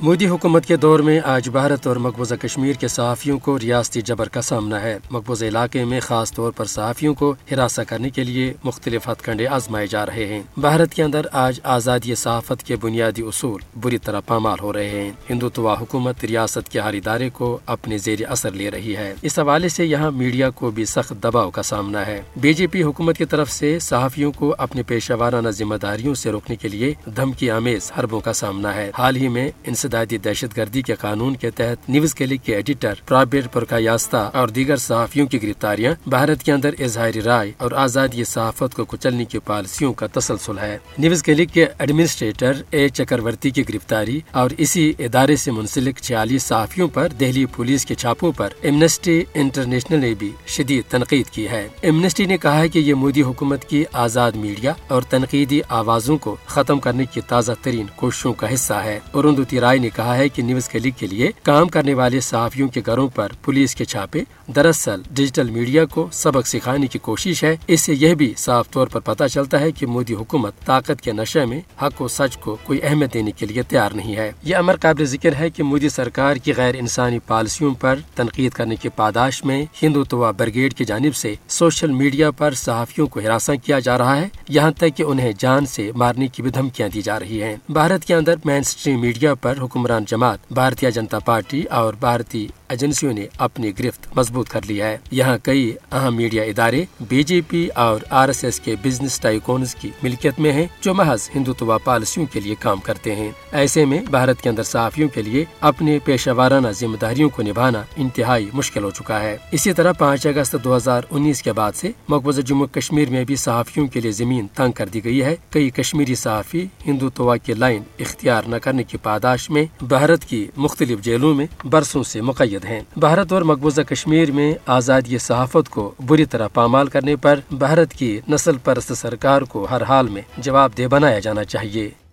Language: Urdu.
مودی حکومت کے دور میں آج بھارت اور مقبوضہ کشمیر کے صحافیوں کو ریاستی جبر کا سامنا ہے۔ مقبوضہ علاقے میں خاص طور پر صحافیوں کو ہراساں کرنے کے لیے مختلف ہتھ کنڈے آزمائے جا رہے ہیں۔ بھارت کے اندر آج آزادی صحافت کے بنیادی اصول بری طرح پامال ہو رہے ہیں۔ ہندوتوا حکومت ریاست کے ہر ادارے کو اپنے زیر اثر لے رہی ہے۔ اس حوالے سے یہاں میڈیا کو بھی سخت دباؤ کا سامنا ہے۔ بی جے پی حکومت کی طرف سے صحافیوں کو اپنے پیشہ وارانہ ذمہ داریوں سے روکنے کے لیے دھمکی آمیز حربوں کا سامنا ہے۔ حال ہی میں انسدادی دہشت گردی کے قانون کے تحت نیوز کلک کے ایڈیٹر پرابیر پرکا یاستہ اور دیگر صحافیوں کی گرفتاریاں بھارت کے اندر اظہاری رائے اور آزادی صحافت کو کچلنے کی پالیسیوں کا تسلسل ہے۔ نیوز کلک کے ایڈمنسٹریٹر اے چکرورتی کی گرفتاری اور اسی ادارے سے منسلک چھیالیس صحافیوں پر دہلی پولیس کے چھاپوں پر ایمنسٹی انٹرنیشنل نے بھی شدید تنقید کی ہے۔ ایمنسٹی نے کہا ہے کہ یہ مودی حکومت کی آزاد میڈیا اور تنقیدی آوازوں کو ختم کرنے کی تازہ ترین کوششوں کا حصہ ہے۔ اروندوتی رائے نے کہا ہے کہ نیوز کلک کے لیے کام کرنے والے صحافیوں کے گھروں پر پولیس کے چھاپے۔ دراصل ڈیجیٹل میڈیا کو سبق سکھانے کی کوشش ہے۔ اس سے یہ بھی صاف طور پر پتہ چلتا ہے کہ مودی حکومت طاقت کے نشے میں حق و سچ کو کوئی اہمیت دینے کے لیے تیار نہیں ہے۔ یہ امر قابل ذکر ہے کہ مودی سرکار کی غیر انسانی پالیسیوں پر تنقید کرنے کی پاداش میں ہندوتوا برگیڈ کی جانب سے سوشل میڈیا پر صحافیوں کو ہراساں کیا جا رہا ہے، یہاں تک کہ انہیں جان سے مارنے کی بھی دھمکیاں دی جا رہی ہیں۔ بھارت کے اندر مین اسٹریم میڈیا پر حکمران جماعت بھارتیہ جنتا پارٹی اور بھارتی ایجنسیوں نے اپنی گرفت مضبوط کر لی ہے۔ یہاں کئی اہم میڈیا ادارے بی جے پی اور آر ایس ایس کے بزنس ٹائکونز کی ملکیت میں ہیں جو محض ہندوتوا پالیسیوں کے لیے کام کرتے ہیں۔ ایسے میں بھارت کے اندر صحافیوں کے لیے اپنے پیشہ وارانہ ذمہ داریوں کو نبھانا انتہائی مشکل ہو چکا ہے۔ اسی طرح پانچ اگست دو ہزار انیس کے بعد سے مقبوضہ جموں کشمیر میں بھی صحافیوں کے لیے زمین تنگ کر دی گئی ہے۔ کئی کشمیری صحافی ہندوتوا کی لائن اختیار نہ کرنے کی پاداش میں بھارت کی مختلف جیلوں میں برسوں سے مقید ہیں۔ بھارت اور مقبوضہ کشمیر میں آزادی صحافت کو بری طرح پامال کرنے پر بھارت کی نسل پرست سرکار کو ہر حال میں جواب دہ بنایا جانا چاہیے۔